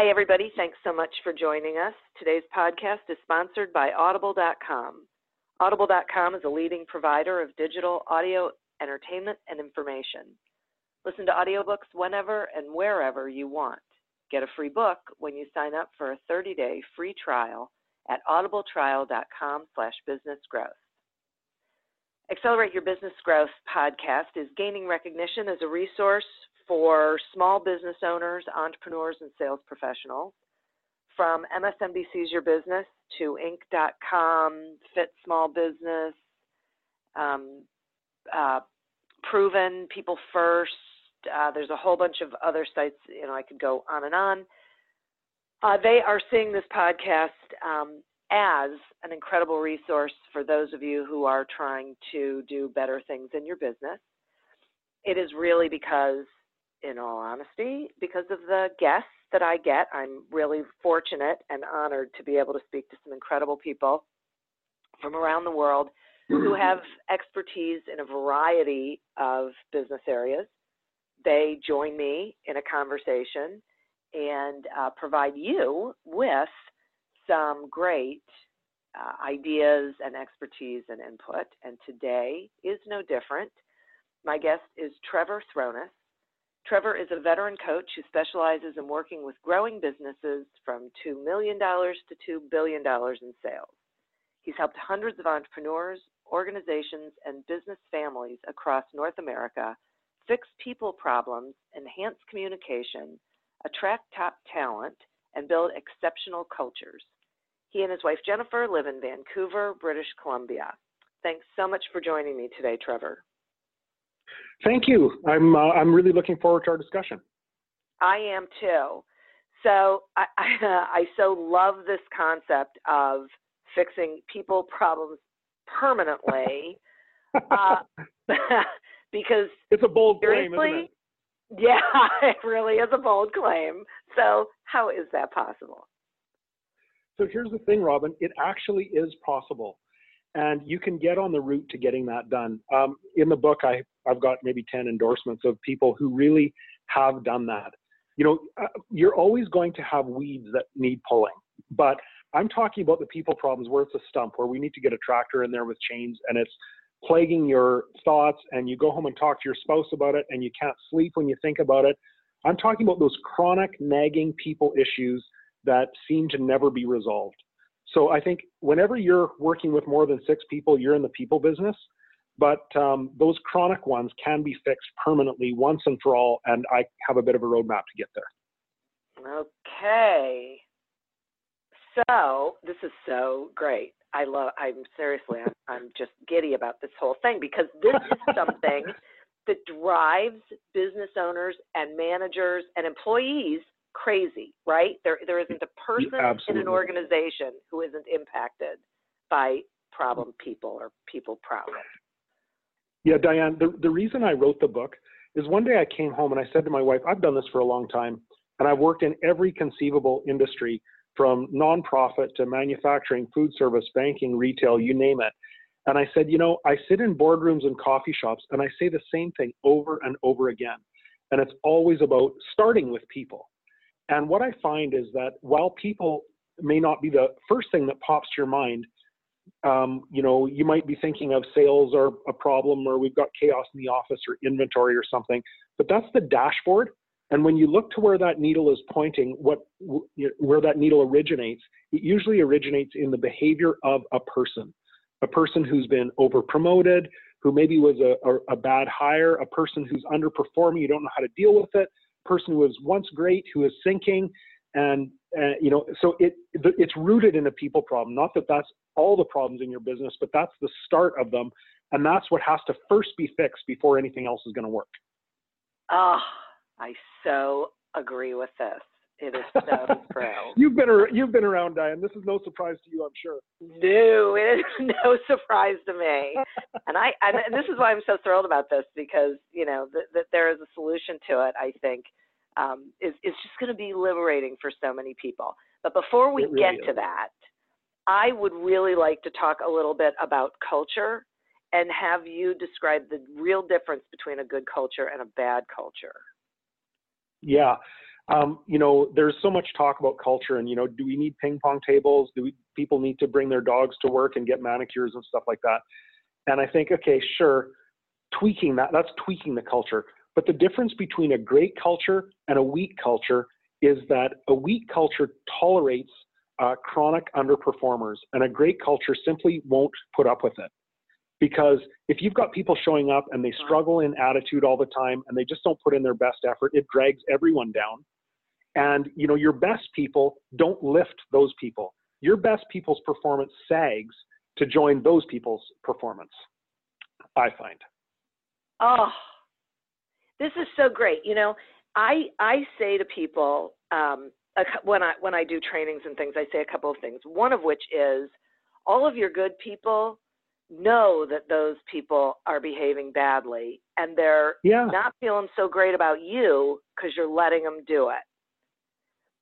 Hi, everybody. Thanks so much for joining us. Today's podcast is sponsored by Audible.com. Audible.com is a leading provider of digital audio entertainment and information. Listen to audiobooks whenever and wherever you want. Get a free book when you sign up for a 30-day free trial at audibletrial.com slash businessgrowth. Accelerate Your Business Growth podcast is gaining recognition as a resource for small business owners, entrepreneurs, and sales professionals from MSNBC's Your Business to Inc.com, Fit Small Business, um, uh, Proven, People First. Uh, there's a whole bunch of other sites. You know, I could go on and on. Uh, they are seeing this podcast um, as an incredible resource for those of you who are trying to do better things in your business. It is really because, in all honesty, because of the guests that I get. I'm really fortunate and honored to be able to speak to some incredible people from around the world who have expertise in a variety of business areas. They join me in a conversation and uh, provide you with some great uh, ideas and expertise and input. And today is no different. My guest is Trevor Throness. Trevor is a veteran coach who specializes in working with growing businesses from $2 million to $2 billion in sales. He's helped hundreds of entrepreneurs, organizations, and business families across North America fix people problems, enhance communication, attract top talent, and build exceptional cultures. He and his wife Jennifer live in Vancouver, British Columbia. Thanks so much for joining me today, Trevor. Thank you. I'm uh, I'm really looking forward to our discussion. I am too. So I, I, I so love this concept of fixing people problems permanently, uh, because it's a bold claim, isn't it? Yeah, it really is a bold claim. So how is that possible? So here's the thing, Robin. It actually is possible and you can get on the route to getting that done. Um, in the book, I, I've got maybe 10 endorsements of people who really have done that. You know, uh, you're always going to have weeds that need pulling, but I'm talking about the people problems where it's a stump, where we need to get a tractor in there with chains and it's plaguing your thoughts, and you go home and talk to your spouse about it, and you can't sleep when you think about it. I'm talking about those chronic, nagging people issues that seem to never be resolved. So I think whenever you're working with more than six people, you're in the people business. But um, those chronic ones can be fixed permanently once and for all, and I have a bit of a roadmap to get there. Okay. So this is so great. I love. I'm seriously. I'm, I'm just giddy about this whole thing because this is something that drives business owners and managers and employees crazy, right? There there isn't a person in an organization who isn't impacted by problem people or people problems. Yeah, Diane, the, the reason I wrote the book is one day I came home and I said to my wife, I've done this for a long time, and I've worked in every conceivable industry from nonprofit to manufacturing, food service, banking, retail, you name it. And I said, you know, I sit in boardrooms and coffee shops and I say the same thing over and over again. And it's always about starting with people. And what I find is that while people may not be the first thing that pops to your mind, um, you know, you might be thinking of sales or a problem, or we've got chaos in the office or inventory or something, but that's the dashboard. And when you look to where that needle is pointing, what where that needle originates, it usually originates in the behavior of a person, a person who's been over promoted, who maybe was a, a, a bad hire, a person who's underperforming, you don't know how to deal with it, person who was once great, who is sinking, and uh, you know, so it it's rooted in a people problem. Not that that's all the problems in your business, but that's the start of them, and that's what has to first be fixed before anything else is going to work. Oh, I so agree with this. It is so true. you've been ar- you've been around, Diane. This is no surprise to you, I'm sure. No, it is no surprise to me. and I and this is why I'm so thrilled about this because you know that, that there is a solution to it. I think um, is is just going to be liberating for so many people. But before we really get is. to that, I would really like to talk a little bit about culture and have you describe the real difference between a good culture and a bad culture. Yeah. Um, you know, there's so much talk about culture, and you know, do we need ping pong tables? Do we, people need to bring their dogs to work and get manicures and stuff like that? And I think, okay, sure, tweaking that, that's tweaking the culture. But the difference between a great culture and a weak culture is that a weak culture tolerates uh, chronic underperformers, and a great culture simply won't put up with it. Because if you've got people showing up and they struggle in attitude all the time and they just don't put in their best effort, it drags everyone down. And you know, your best people don't lift those people. Your best people's performance sags to join those people's performance. I find. Oh, this is so great. You know, I I say to people um, when I when I do trainings and things, I say a couple of things. One of which is all of your good people know that those people are behaving badly and they're Yeah. not feeling so great about you because you're letting them do it,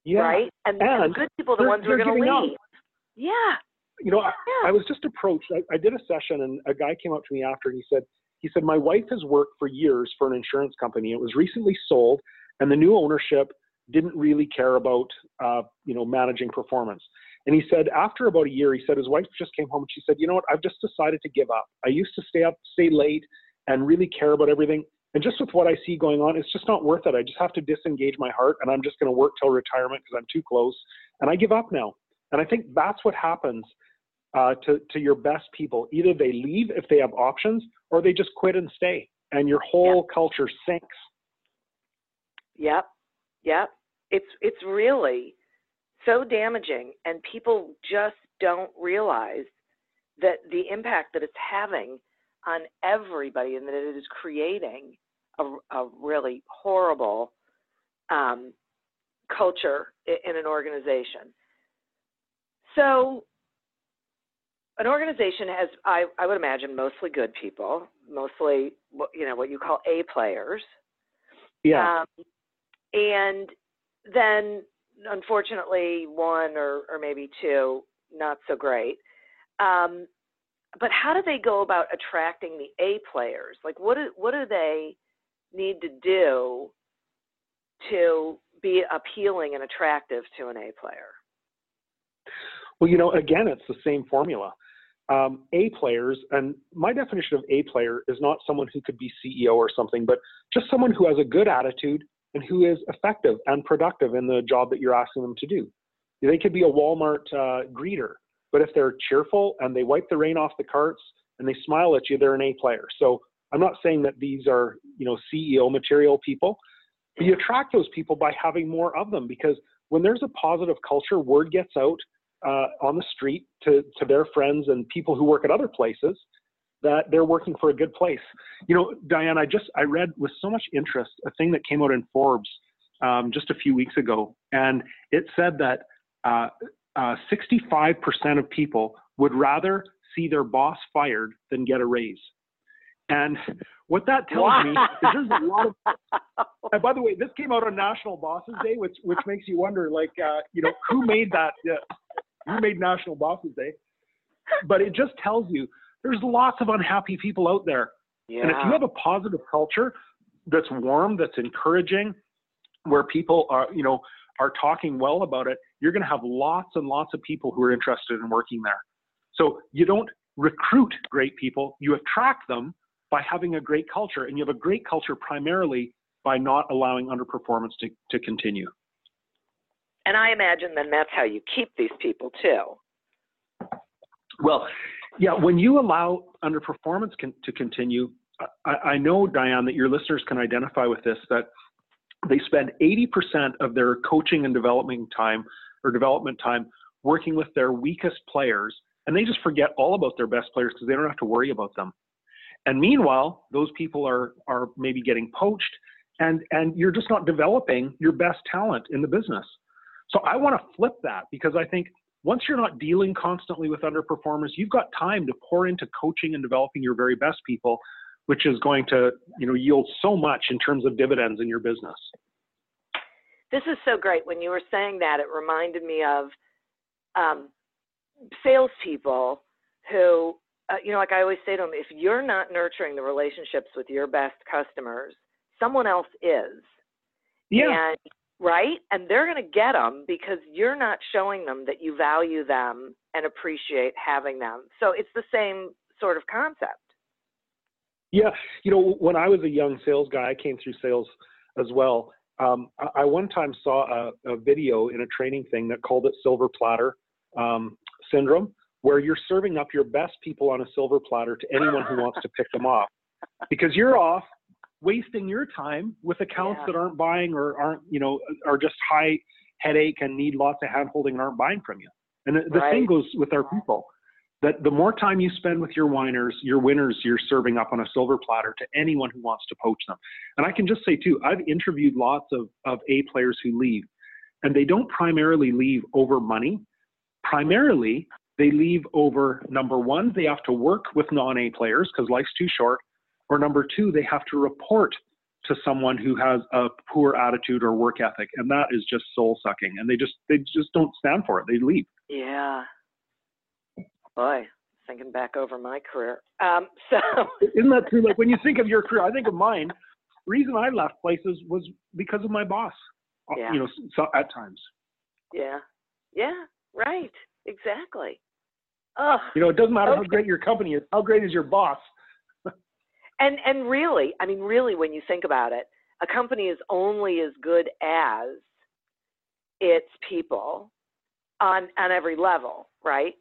Yeah. right? And, and And the good people are the ones who are going to giving up. leave. Yeah. You know, I, I was just approached. I, I did a session, and a guy came up to me after, and he said, he said, my wife has worked for years for an insurance company. It was recently sold, and the new ownership didn't really care about, uh, you know, managing performance. And he said, after about a year, he said his wife just came home and she said, you know what, I've just decided to give up. I used to stay up, stay late, and really care about everything. And just with what I see going on, it's just not worth it. I just have to disengage my heart, and I'm just going to work till retirement because I'm too close. And I give up now. And I think that's what happens uh, to, to your best people. Either they leave if they have options, or they just quit and stay, and your whole culture sinks. Yep. Yep. It's it's really so damaging and people just don't realize that the impact that it's having on everybody and that it is creating a, a really horrible um, culture in an organization. So an organization has, I, I would imagine, mostly good people, mostly what you know what you call A players. Yeah. Um, and then, unfortunately, one or, or maybe two, not so great. Um, but how do they go about attracting the A players? Like, what do, what do they need to do to be appealing and attractive to an A player? Well, you know, again, it's the same formula. Um, a players, and my definition of A player is not someone who could be CEO or something, but just someone who has a good attitude and who is effective and productive in the job that you're asking them to do. They could be a Walmart uh, greeter, but if they're cheerful and they wipe the rain off the carts and they smile at you, they're an A player. So I'm not saying that these are, you know, CEO material people, but you attract those people by having more of them because when there's a positive culture, word gets out uh, on the street to, to their friends and people who work at other places that they're working for a good place. You know, Diane, I just I read with so much interest a thing that came out in Forbes um, just a few weeks ago, and it said that uh, uh, 65% of people would rather see their boss fired than get a raise. And what that tells wow. me is there's a lot of. And by the way, this came out on National Bosses Day, which which makes you wonder, like, uh, you know, who made that? Made National Bosses Day? But it just tells you there's lots of unhappy people out there. Yeah. And if you have a positive culture that's warm, that's encouraging, where people are, you know, are talking well about it, you're going to have lots and lots of people who are interested in working there. So you don't recruit great people, you attract them by having a great culture. And you have a great culture primarily by not allowing underperformance to, to continue. And I imagine then that's how you keep these people too. Well, yeah, when you allow underperformance con- to continue, I, I know, Diane, that your listeners can identify with this that they spend 80% of their coaching and development time or development time working with their weakest players, and they just forget all about their best players because they don't have to worry about them. And meanwhile, those people are are maybe getting poached, and and you're just not developing your best talent in the business. So I want to flip that because I think once you're not dealing constantly with underperformers, you've got time to pour into coaching and developing your very best people, which is going to you know yield so much in terms of dividends in your business. This is so great. When you were saying that, it reminded me of um, salespeople who uh, you know, like I always say to them, if you're not nurturing the relationships with your best customers, someone else is. Yeah. And, right? And they're going to get them because you're not showing them that you value them and appreciate having them. So it's the same sort of concept. Yeah. You know, when I was a young sales guy, I came through sales as well. Um, I, I, one time saw a, a, video in a training thing that called it silver platter um, syndrome where you're serving up your best people on a silver platter to anyone who wants to pick them off because you're off wasting your time with accounts yeah. that aren't buying or aren't you know are just high headache and need lots of hand holding and aren't buying from you and the, the right. same goes with our people that the more time you spend with your whiners your winners you're serving up on a silver platter to anyone who wants to poach them and i can just say too i've interviewed lots of, of a players who leave and they don't primarily leave over money primarily they leave over number one, they have to work with non A players because life's too short, or number two, they have to report to someone who has a poor attitude or work ethic, and that is just soul sucking, and they just they just don't stand for it. They leave. Yeah. Boy, thinking back over my career. Um, so isn't that true? Like when you think of your career, I think of mine. Reason I left places was because of my boss. Uh, yeah. You know, so at times. Yeah. Yeah. Right. Exactly. Ugh. You know, it doesn't matter okay. how great your company is. How great is your boss? And and really, I mean, really, when you think about it, a company is only as good as its people on on every level, right?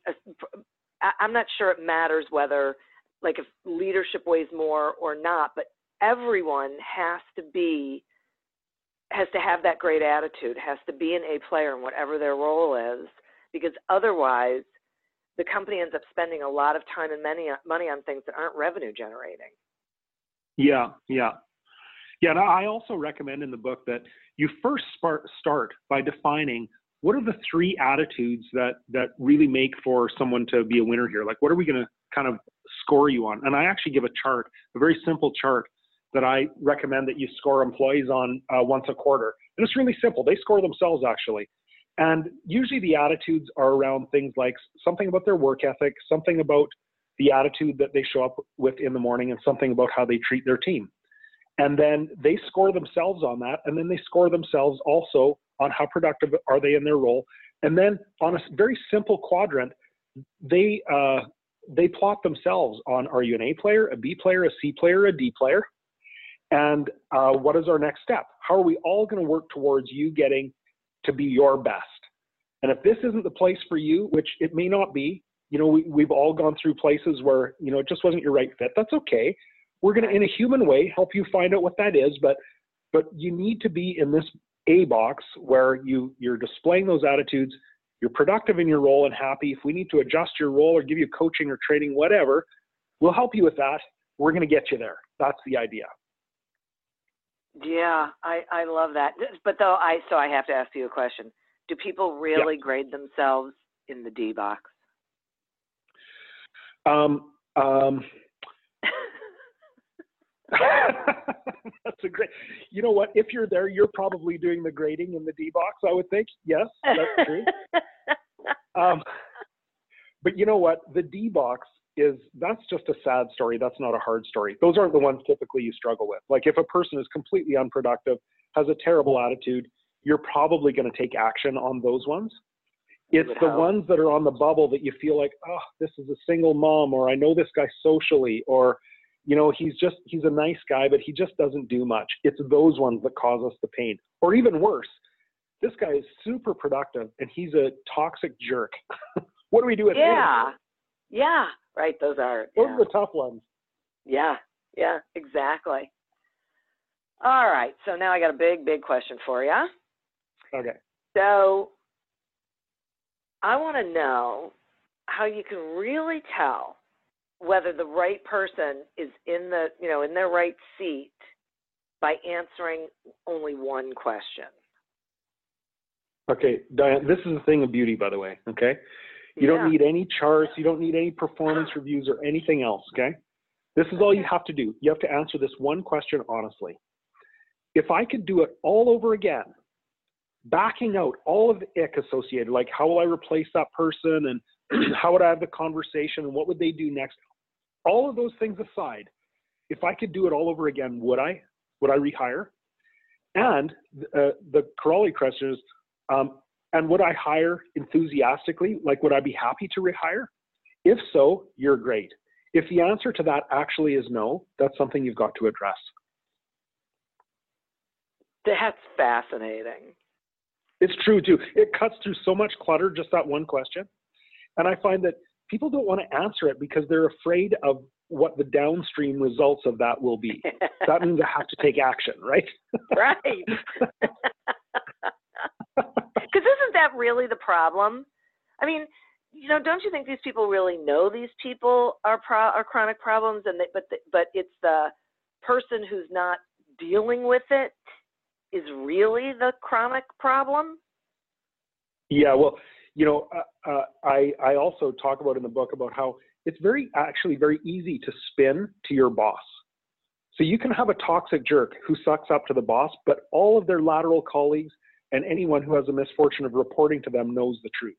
I'm not sure it matters whether, like, if leadership weighs more or not, but everyone has to be has to have that great attitude, has to be an A player in whatever their role is, because otherwise the company ends up spending a lot of time and money money on things that aren't revenue generating. Yeah, yeah. Yeah, and I also recommend in the book that you first start by defining what are the three attitudes that that really make for someone to be a winner here. Like, what are we going to kind of score you on? And I actually give a chart, a very simple chart that I recommend that you score employees on uh, once a quarter. And it's really simple. They score themselves actually. And usually the attitudes are around things like something about their work ethic, something about the attitude that they show up with in the morning, and something about how they treat their team. And then they score themselves on that, and then they score themselves also on how productive are they in their role. And then on a very simple quadrant, they uh, they plot themselves on are you an A player, a B player, a C player, a D player, and uh, what is our next step? How are we all going to work towards you getting to be your best. And if this isn't the place for you, which it may not be, you know, we, we've all gone through places where, you know, it just wasn't your right fit. That's okay. We're going to, in a human way, help you find out what that is. But, but you need to be in this A box where you, you're displaying those attitudes. You're productive in your role and happy. If we need to adjust your role or give you coaching or training, whatever, we'll help you with that. We're going to get you there. That's the idea. Yeah, I I love that. But though I so I have to ask you a question. Do people really grade themselves in the D box? Um, um, that's a great. You know what? If you're there, you're probably doing the grading in the D box. I would think. Yes, that's true. um, but you know what? The D box is that's just a sad story. That's not a hard story. Those aren't the ones typically you struggle with. Like if a person is completely unproductive, has a terrible attitude, you're probably going to take action on those ones. It's the ones that are on the bubble that you feel like, oh, this is a single mom, or I know this guy socially, or you know, he's just he's a nice guy, but he just doesn't do much. It's those ones that cause us the pain. Or even worse, this guy is super productive and he's a toxic jerk. what do we do with yeah. him? Yeah. Yeah. Right. Those are those yeah. are the tough ones. Yeah. Yeah. Exactly. All right. So now I got a big, big question for you. Okay. So I want to know how you can really tell whether the right person is in the you know in their right seat by answering only one question. Okay, Diane, this is a thing of beauty, by the way. Okay, you yeah. don't need any charts, you don't need any performance reviews or anything else. Okay, this is all you have to do. You have to answer this one question honestly. If I could do it all over again, backing out all of the ick associated, like how will I replace that person and how would I have the conversation and what would they do next? All of those things aside, if I could do it all over again, would I? Would I rehire? And uh, the corollary question is, um, and would I hire enthusiastically? Like, would I be happy to rehire? If so, you're great. If the answer to that actually is no, that's something you've got to address. That's fascinating. It's true too. It cuts through so much clutter, just that one question. And I find that people don't want to answer it because they're afraid of what the downstream results of that will be. that means I have to take action, right? right. Because isn't that really the problem? I mean, you know, don't you think these people really know these people are pro- are chronic problems, and they, but the, but it's the person who's not dealing with it is really the chronic problem. Yeah, well, you know, uh, uh, I I also talk about in the book about how it's very actually very easy to spin to your boss. So you can have a toxic jerk who sucks up to the boss, but all of their lateral colleagues and anyone who has the misfortune of reporting to them knows the truth.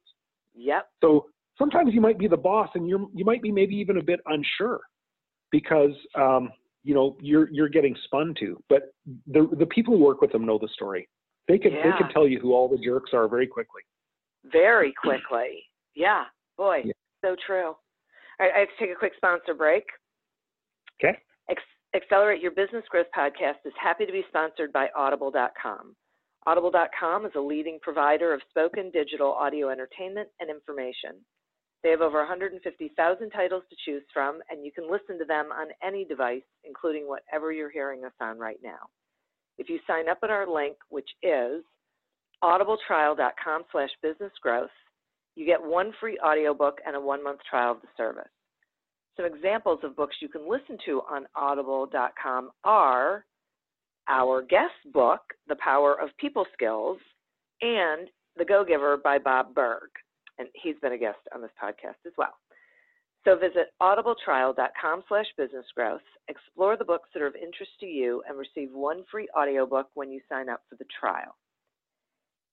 Yep. So sometimes you might be the boss, and you're you might be maybe even a bit unsure because um, you know you're you're getting spun to. But the the people who work with them know the story. They can yeah. they can tell you who all the jerks are very quickly. Very quickly. Yeah. Boy, yeah. so true. All right, I have to take a quick sponsor break. Okay. Accelerate Your Business Growth podcast is happy to be sponsored by Audible.com. Audible.com is a leading provider of spoken digital audio entertainment and information. They have over 150,000 titles to choose from, and you can listen to them on any device, including whatever you're hearing us on right now. If you sign up at our link, which is audibletrial.com slash businessgrowth, you get one free audiobook and a one-month trial of the service. Some examples of books you can listen to on audible.com are our guest book, The Power of People Skills, and The Go Giver by Bob Burg. And he's been a guest on this podcast as well. So visit audibletrial.com slash businessgrowth, explore the books that are of interest to you, and receive one free audiobook when you sign up for the trial.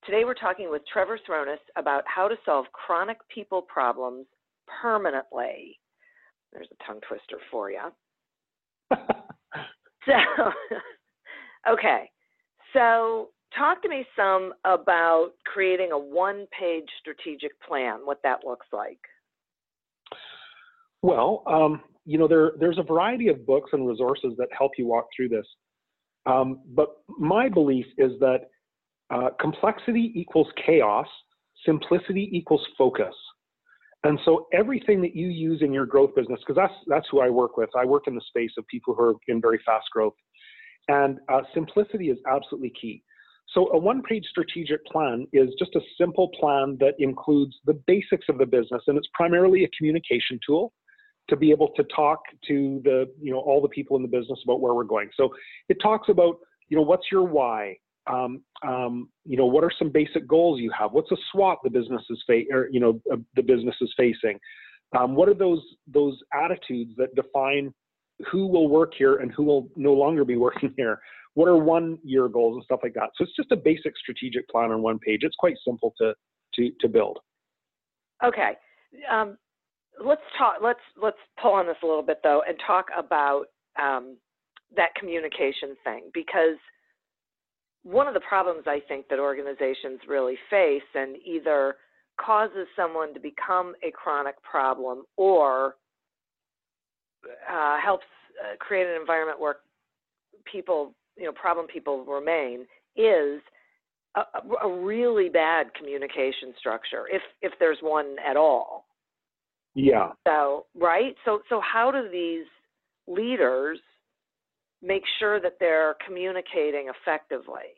Today we're talking with Trevor Throness about how to solve chronic people problems permanently. There's a tongue twister for you. so Okay, so talk to me some about creating a one page strategic plan, what that looks like. Well, um, you know, there, there's a variety of books and resources that help you walk through this. Um, but my belief is that uh, complexity equals chaos, simplicity equals focus. And so everything that you use in your growth business, because that's that's who I work with. I work in the space of people who are in very fast growth. And uh, simplicity is absolutely key. So, a one page strategic plan is just a simple plan that includes the basics of the business, and it's primarily a communication tool to be able to talk to the you know all the people in the business about where we're going so it talks about you know, what's your why? Um, um, you know, what are some basic goals you have? What's a SWOT the business is fa- or you know uh, the business is facing? Um, what are those those attitudes that define who will work here and who will no longer be working here? What are one year goals and stuff like that? So it's just a basic strategic plan on one page. It's quite simple to to to build. Okay. Um, let's talk. Let's let's pull on this a little bit though, and talk about um, that communication thing because one of the problems I think that organizations really face and either causes someone to become a chronic problem or uh, helps uh, create an environment where people, you know, problem people remain is a, a really bad communication structure, if if there's one at all. Yeah. So right. So so how do these leaders make sure that they're communicating effectively?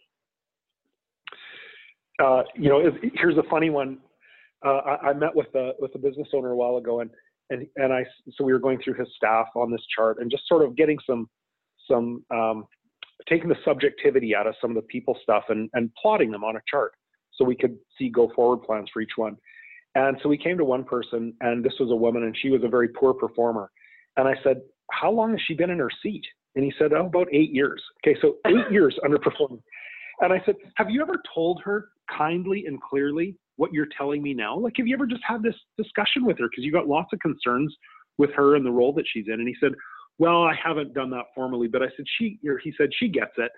Uh, you know, here's a funny one. Uh, I, I, met with a with a business owner a while ago, and and and I so we were going through his staff on this chart and just sort of getting some some um, taking the subjectivity out of some of the people stuff and and plotting them on a chart so we could see go forward plans for each one. And so we came to one person, and this was a woman, and she was a very poor performer. And I said, "How long has she been in her seat?" And he said, "Oh, about eight years." Okay, so eight years underperforming. And I said, "Have you ever told her kindly and clearly what you're telling me now? Like, have you ever just had this discussion with her? Because you got lots of concerns with her and the role that she's in. And he said, Well, I haven't done that formally, but I said, She, or he said, She gets it.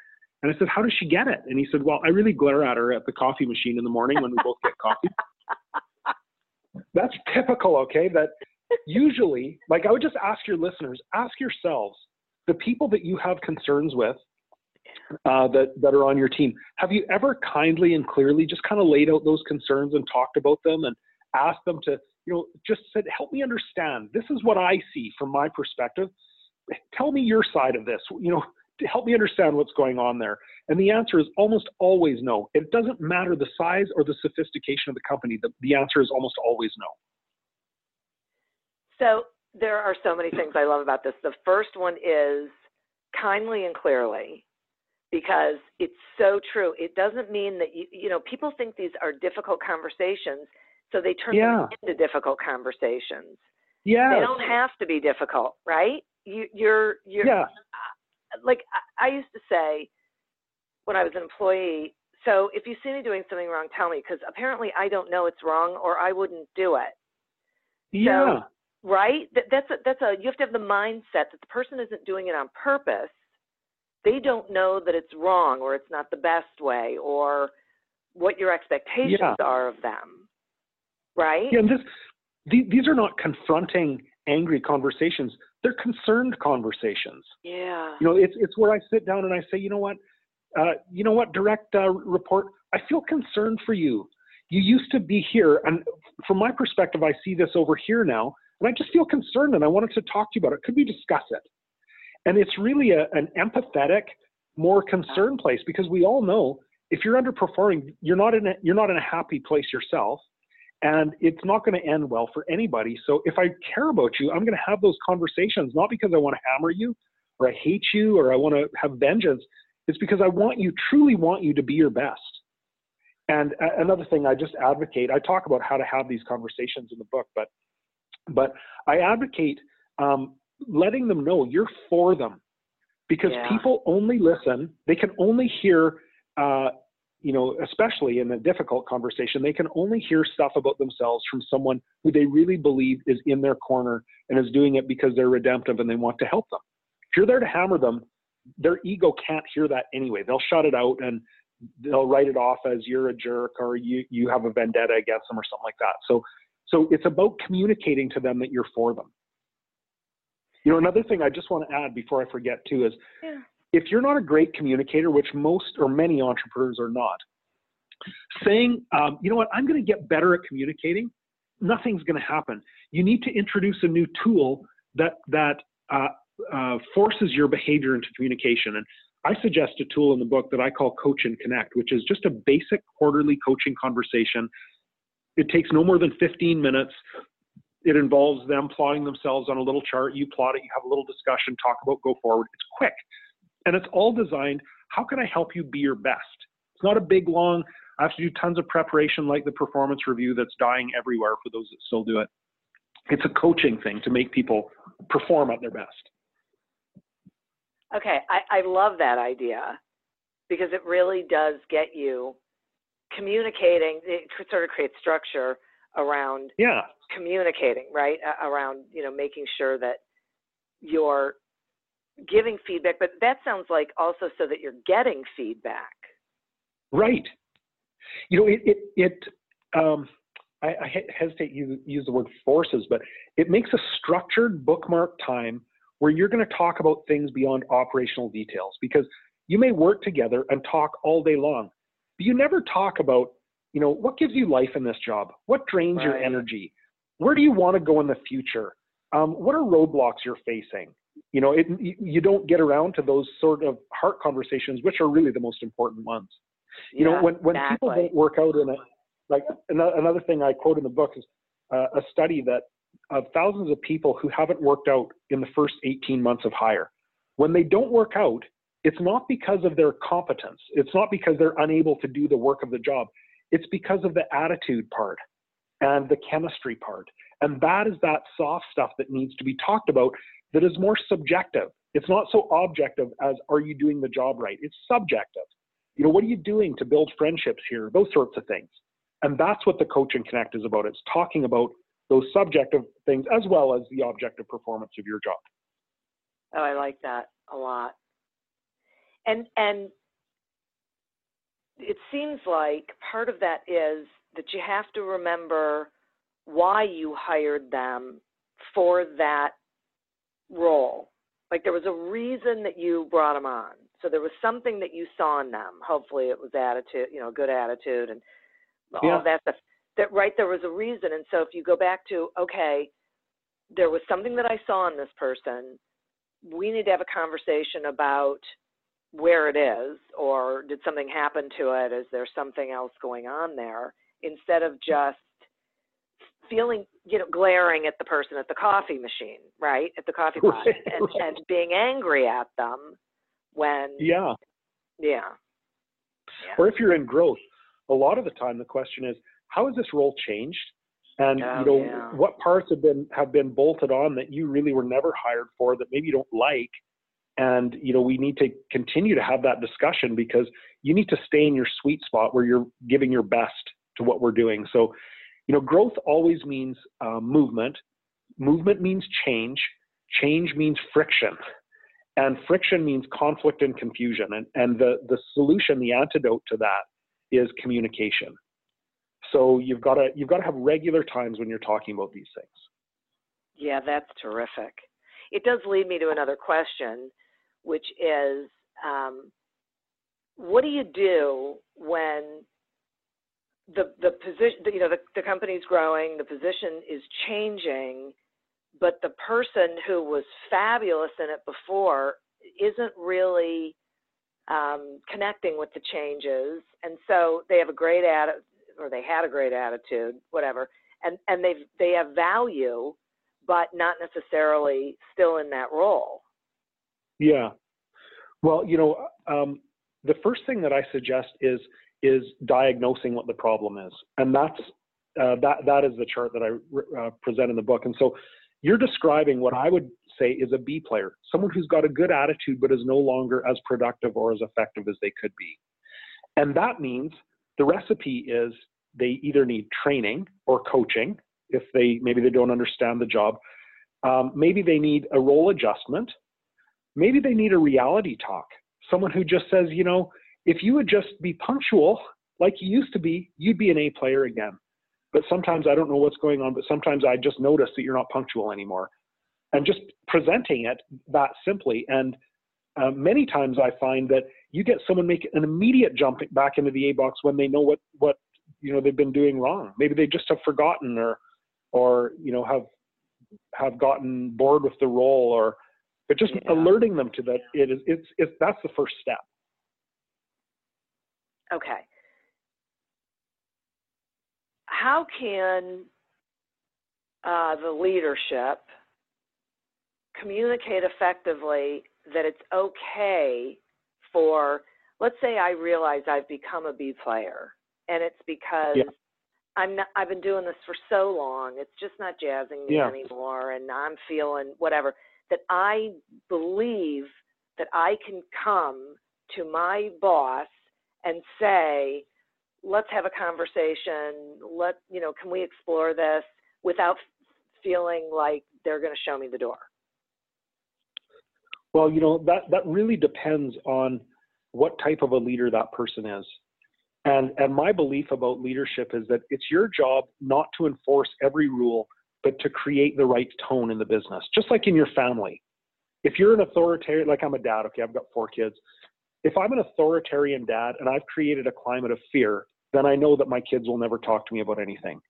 And I said, How does she get it? And he said, Well, I really glare at her at the coffee machine in the morning when we both get coffee. That's typical, okay? That usually, like, I would just ask your listeners, ask yourselves, the people that you have concerns with, uh, that that are on your team. Have you ever kindly and clearly just kind of laid out those concerns and talked about them and asked them to, you know, just said, help me understand. This is what I see from my perspective. Tell me your side of this. You know, to help me understand what's going on there. And the answer is almost always no. It doesn't matter the size or the sophistication of the company. The, the answer is almost always no. So there are so many things I love about this. The first one is kindly and clearly because it's so true. It doesn't mean that you you know people think these are difficult conversations, so they turn yeah. them into difficult conversations. Yeah, they don't have to be difficult, right? You you're you're yeah. Uh, like I used to say when I was an employee. So if you see me doing something wrong, tell me because apparently I don't know it's wrong or I wouldn't do it. Yeah. So, right. That, that's a, that's a you have to have the mindset that the person isn't doing it on purpose they don't know that it's wrong or it's not the best way or what your expectations yeah. are of them right yeah and this these are not confronting angry conversations. They're concerned conversations. Yeah. You know it's it's where i sit down and i say you know what? Uh, you know what? Direct uh, report. I feel concerned for you. You used to be here and from my perspective i see this over here now and i just feel concerned and i wanted to talk to you about it. Could we discuss it? And it's really a, an empathetic, more concerned place because we all know if you're underperforming, you're not in a, you're not in a happy place yourself, and it's not going to end well for anybody. So if I care about you, I'm going to have those conversations not because I want to hammer you or I hate you or I want to have vengeance. It's because I want you truly want you to be your best. And another thing I just advocate, I talk about how to have these conversations in the book, but but I advocate um, letting them know you're for them because yeah. people only listen they can only hear uh, you know especially in a difficult conversation they can only hear stuff about themselves from someone who they really believe is in their corner and is doing it because they're redemptive and they want to help them. If you're there to hammer them their ego can't hear that anyway. They'll shut it out and they'll write it off as you're a jerk or you you have a vendetta against them or something like that. So so it's about communicating to them that you're for them. You know, another thing I just want to add before I forget too is yeah. If you're not a great communicator, which most or many entrepreneurs are not, saying, um, you know what, I'm going to get better at communicating, nothing's going to happen. You need to introduce a new tool that that uh, uh, forces your behavior into communication. And I suggest a tool in the book that I call Coach and Connect, which is just a basic quarterly coaching conversation. It takes no more than 15 minutes. It involves them plotting themselves on a little chart. You plot it, you have a little discussion, talk about go forward. It's quick. And it's all designed how can I help you be your best? It's not a big, long, I have to do tons of preparation like the performance review that's dying everywhere for those that still do it. It's a coaching thing to make people perform at their best. Okay, I, I love that idea because it really does get you communicating. It sort of creates structure around yeah communicating, right? Around you know making sure that you're giving feedback, but that sounds like also so that you're getting feedback. Right. You know, it it, it um, I, I hesitate to use the word forces, but it makes a structured bookmark time where you're going to talk about things beyond operational details because you may work together and talk all day long, but you never talk about, you know, what gives you life in this job? What drains right. your energy? Where do you want to go in the future? Um, what are roadblocks you're facing? You know, it, you don't get around to those sort of heart conversations, which are really the most important ones. You yeah, know, when, when exactly. people don't work out in a, like another thing I quote in the book is uh, a study that of thousands of people who haven't worked out in the first 18 months of hire. When they don't work out, it's not because of their competence. It's not because they're unable to do the work of the job. It's because of the attitude part and the chemistry part. And that is that soft stuff that needs to be talked about that is more subjective. It's not so objective as are you doing the job right? It's subjective. You know, what are you doing to build friendships here? Those sorts of things. And that's what the Coach and Connect is about. It's talking about those subjective things as well as the objective performance of your job. Oh, I like that a lot. And and it seems like part of that is that you have to remember why you hired them for that role. Like there was a reason that you brought them on. So there was something that you saw in them. Hopefully it was attitude, you know, good attitude and all yeah. that stuff that right there was a reason and so if you go back to okay there was something that i saw in this person we need to have a conversation about where it is or did something happen to it is there something else going on there instead of just feeling you know glaring at the person at the coffee machine right at the coffee pot and, and being angry at them when yeah yeah. yeah. Or if you're in growth, a lot of the time the question is, how has this role changed? And oh, you know, yeah. what parts have been have been bolted on that you really were never hired for that maybe you don't like. And you know, we need to continue to have that discussion because you need to stay in your sweet spot where you're giving your best to what we're doing. So, you know, growth always means uh, movement. Movement means change. Change means friction. And friction means conflict and confusion. And, and the, the solution, the antidote to that is communication. So you've got to you've got to have regular times when you're talking about these things. Yeah, that's terrific. It does lead me to another question, which is, um, what do you do when the the position you know the, the company's growing, the position is changing, but the person who was fabulous in it before isn't really um, connecting with the changes, and so they have a great attitude, or they had a great attitude, whatever, and and they they have value, but not necessarily still in that role. Yeah, well, you know, um, the first thing that I suggest is is diagnosing what the problem is, and that's uh, that that is the chart that I uh, present in the book, and so you're describing what I would say is a B player, someone who's got a good attitude but is no longer as productive or as effective as they could be. And that means the recipe is they either need training or coaching if they maybe they don't understand the job. Um, maybe they need a role adjustment. Maybe they need a reality talk. Someone who just says, you know, if you would just be punctual like you used to be, you'd be an A player again. But sometimes I don't know what's going on, but sometimes I just notice that you're not punctual anymore and just presenting it that simply. And uh, many times I find that you get someone make an immediate jump back into the A box when they know what what you know they've been doing wrong. Maybe they just have forgotten or or you know have have gotten bored with the role or but just yeah. alerting them to that it is it's it's that's the first step. Okay. How can uh, the leadership communicate effectively that it's okay for let's say I realize I've become a B player, and it's because Yeah. I'm not, I've been doing this for so long. It's just not jazzing me Yeah. anymore, and I'm feeling whatever. That I believe that I can come to my boss and say, "Let's have a conversation. Let you know, can we explore this?" Without feeling like they're going to show me the door. Well, you know, that, that really depends on what type of a leader that person is. And, and my belief about leadership is that it's your job not to enforce every rule, but to create the right tone in the business, just like in your family. If you're an authoritarian, like I'm a dad, okay, I've got four kids. If I'm an authoritarian dad and I've created a climate of fear, then I know that my kids will never talk to me about anything.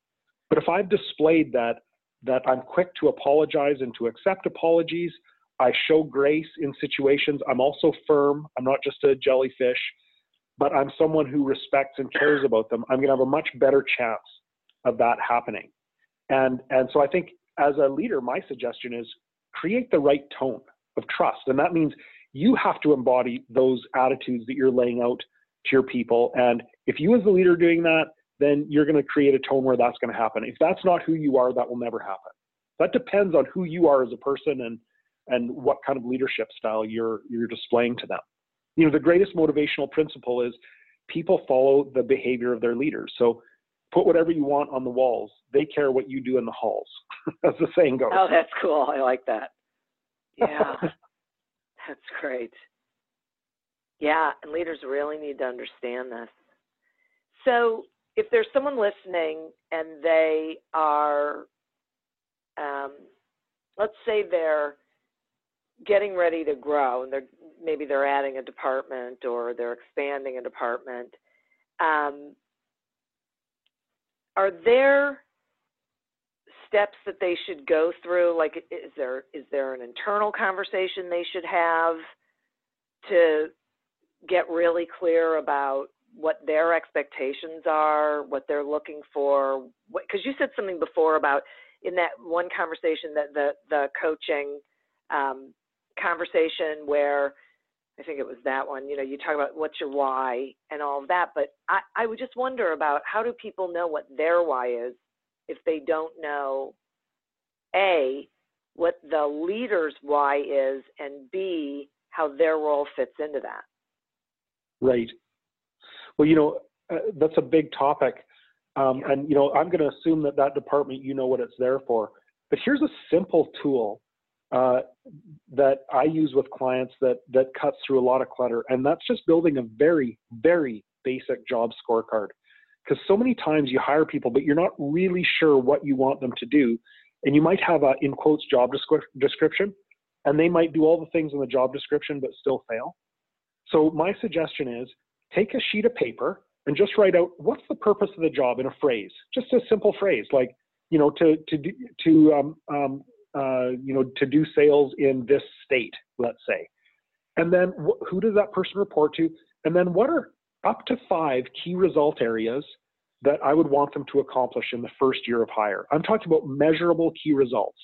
But if I've displayed that, that I'm quick to apologize and to accept apologies, I show grace in situations. I'm also firm. I'm not just a jellyfish, but I'm someone who respects and cares about them. I'm going to have a much better chance of that happening. And and so I think as a leader, my suggestion is create the right tone of trust, and that means you have to embody those attitudes that you're laying out to your people. And if you as the leader are doing that, then you're going to create a tone where that's going to happen. If that's not who you are, that will never happen. That depends on who you are as a person and and what kind of leadership style you're you're displaying to them. You know, the greatest motivational principle is people follow the behavior of their leaders. So put whatever you want on the walls. They care what you do in the halls, as the saying goes. Oh, that's cool. I like that. Yeah, that's great. Yeah, and leaders really need to understand this. So, if there's someone listening and they are, um, let's say they're getting ready to grow and they're maybe they're adding a department or they're expanding a department, um, are there steps that they should go through? Like, is there is there an internal conversation they should have to get really clear about what their expectations are, what they're looking for? Because you said something before about in that one conversation that the the coaching um, conversation where I think it was that one. You know, you talk about what's your why and all of that, but I, I would just wonder about how do people know what their why is if they don't know a what the leader's why is and b how their role fits into that. Right. Well, you know, uh, that's a big topic. Um, and, you know, I'm going to assume that that department, you know what it's there for. But here's a simple tool uh, that I use with clients that, that cuts through a lot of clutter. And that's just building a very, very basic job scorecard. Because so many times you hire people, but you're not really sure what you want them to do. And you might have a, in quotes, job descri- description, and they might do all the things in the job description but still fail. So my suggestion is take a sheet of paper and just write out what's the purpose of the job in a phrase, just a simple phrase like, you know, to to to um, um, uh, you know to do sales in this state, let's say, and then wh- who does that person report to, and then what are up to five key result areas that I would want them to accomplish in the first year of hire. I'm talking about measurable key results.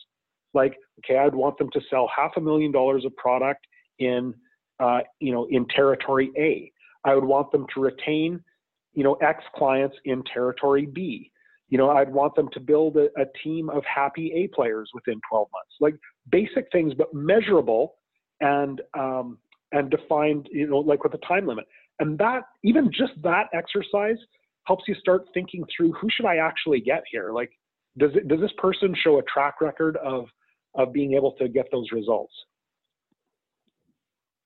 Like, okay, I'd want them to sell half a million dollars of product in, uh, you know, in territory A. I would want them to retain, you know, X clients in territory B. You know, I'd want them to build a, a team of happy A players within 12 months. Like basic things, but measurable and um, and defined, you know, like with a time limit. And that, even just that exercise, helps you start thinking through who should I actually get here? Like, does it, does this person show a track record of of being able to get those results?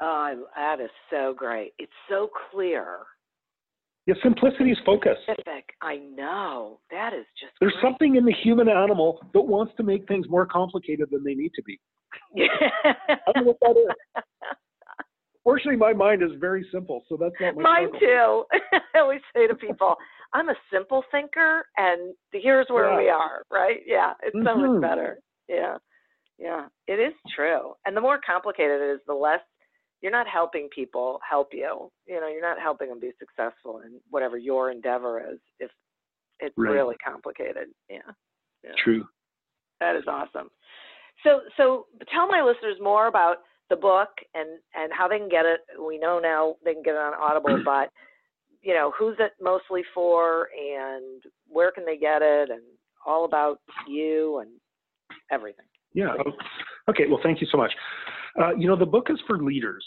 Oh, that is so great. It's so clear. Yeah, simplicity is focus. Specific. I know. That is just There's great. something in the human animal that wants to make things more complicated than they need to be. I don't know what that is. Fortunately, my mind is very simple, so that's not my Mine struggle. too. I always say to people, I'm a simple thinker, and here's where Yeah. we are, right? Yeah, it's so Mhm. much better. Yeah, yeah, it is true. And the more complicated it is, the less you're not helping people help you. You know, you're not helping them be successful in whatever your endeavor is if it's Right. really complicated. Yeah, yeah. True. That is awesome. So, so tell my listeners more about the book and and how they can get it. We know now they can get it on Audible, but you know who's it mostly for and where can they get it and all about you and everything. Yeah. Okay. Well, thank you so much. Uh, you know, the book is for leaders.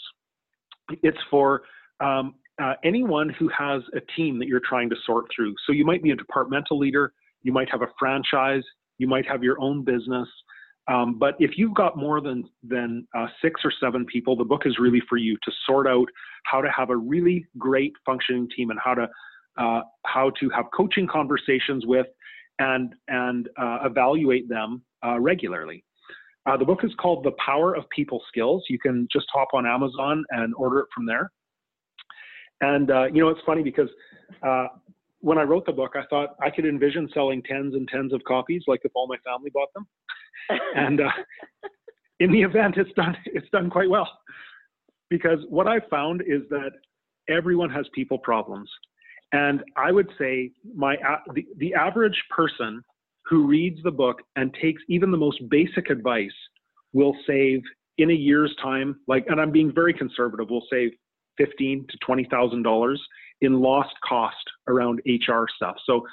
It's for um, uh, anyone who has a team that you're trying to sort through. So you might be a departmental leader, you might have a franchise, you might have your own business. Um, but if you've got more than than uh, six or seven people, the book is really for you to sort out how to have a really great functioning team and how to uh, how to have coaching conversations with and and uh, evaluate them uh, regularly. Uh, the book is called The Power of People Skills. You can just hop on Amazon and order it from there. And uh, you know, it's funny because when I wrote the book, I thought I could envision selling tens and tens of copies, like if all my family bought them. And uh, in the event, it's done. It's done quite well because what I've found is that everyone has people problems, and I would say my the, the average person who reads the book and takes even the most basic advice will save in a year's time, like, and I'm being very conservative, will save fifteen to twenty thousand dollars in lost cost around HR stuff. So,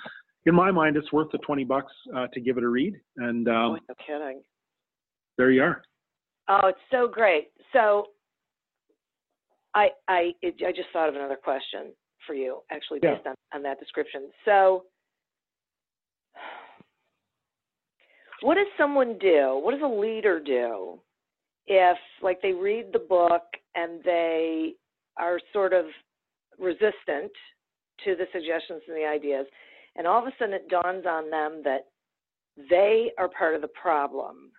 in my mind, it's worth the twenty bucks uh, to give it a read. And um, oh, no kidding. There you are. Oh, it's so great. So, I I it, I just thought of another question for you, actually, based yeah. on, on that description. So, what does someone do? What does a leader do if, like, they read the book and they are sort of resistant to the suggestions and the ideas, and all of a sudden it dawns on them that they are part of the problem.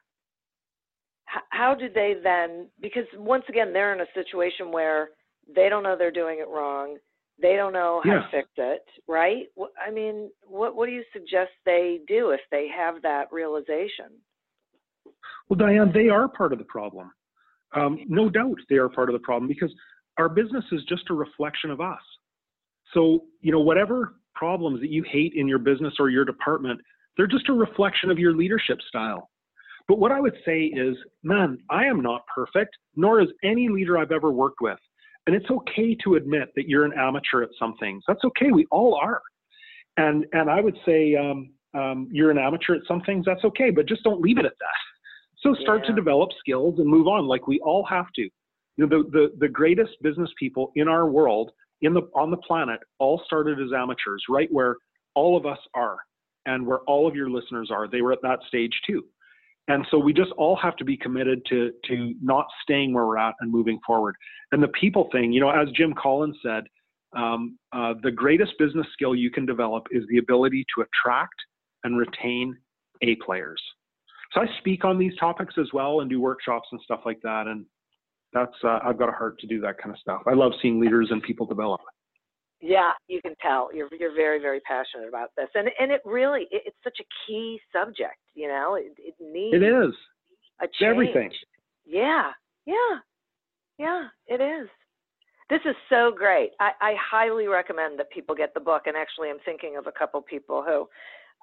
how do they then, because once again, they're in a situation where they don't know they're doing it wrong, they don't know how yeah. to fix it, right? I mean, what, what do you suggest they do if they have that realization? Well, Diane, they are part of the problem. Um, no doubt they are part of the problem because our business is just a reflection of us. So, you know, whatever problems that you hate in your business or your department, they're just a reflection of your leadership style. But what I would say is, man, I am not perfect, nor is any leader I've ever worked with. And it's okay to admit that you're an amateur at some things. That's okay. We all are. And and I would say um, um, you're an amateur at some things. That's okay, but just don't leave it at that. So start yeah. to develop skills and move on, like we all have to. You know, the, the the greatest business people in our world, in the on the planet, all started as amateurs, right where all of us are, and where all of your listeners are. They were at that stage too. And so we just all have to be committed to to not staying where we're at and moving forward. And the people thing, you know, as Jim Collins said, um, uh, the greatest business skill you can develop is the ability to attract and retain A players. So I speak on these topics as well and do workshops and stuff like that. And that's uh, I've got a heart to do that kind of stuff. I love seeing leaders and people develop. Yeah, you can tell you're you're very very passionate about this, and and it really it, it's such a key subject. You know, it, it needs it is a change. Everything. Yeah, yeah, yeah. It is. This is so great. I, I highly recommend that people get the book. And actually, I'm thinking of a couple people who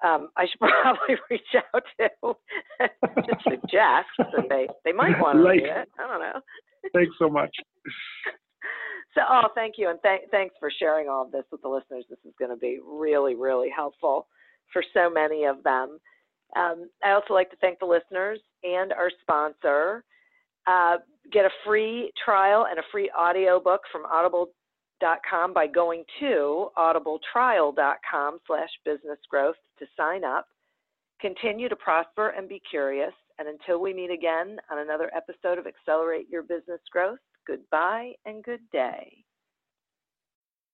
um, I should probably reach out to to suggest that they they might want to read it. I don't know. Thanks so much. So, oh, thank you, and th- thanks for sharing all of this with the listeners. This is going to be really, really helpful for so many of them. Um, I also like to thank the listeners and our sponsor. Uh, get a free trial and a free audio book from audible.com by going to audibletrial.com slash business growth to sign up. Continue to prosper and be curious. And until we meet again on another episode of Accelerate Your Business Growth, goodbye and good day.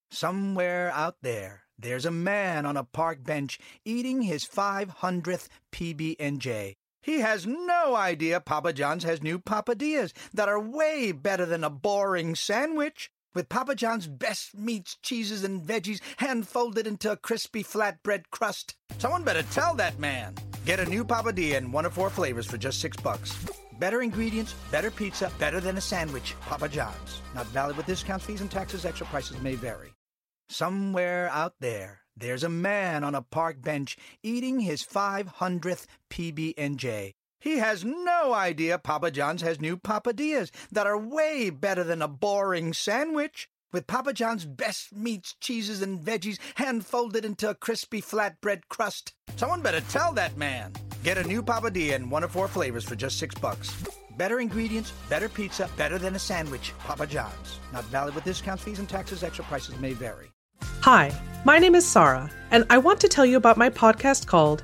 Somewhere out there, there's a man on a park bench eating his 500th PB&J. He has no idea Papa John's has new Papadias that are way better than a boring sandwich. With Papa John's best meats, cheeses, and veggies hand folded into a crispy flatbread crust. Someone better tell that man. Get a new Papadia in one of four flavors for just six bucks. Better ingredients, better pizza, better than a sandwich. Papa John's. Not valid with discounts, fees, and taxes. Extra prices may vary. Somewhere out there, there's a man on a park bench eating his 500th PB&J. He has no idea Papa John's has new Papadias that are way better than a boring sandwich. With Papa John's best meats, cheeses, and veggies hand folded into a crispy flatbread crust. Someone better tell that man. Get a new Papa Papadia in one of four flavors for just six bucks. Better ingredients, better pizza, better than a sandwich. Papa John's. Not valid with discounts, fees, and taxes. Extra prices may vary. Hi, my name is Sarah, and I want to tell you about my podcast called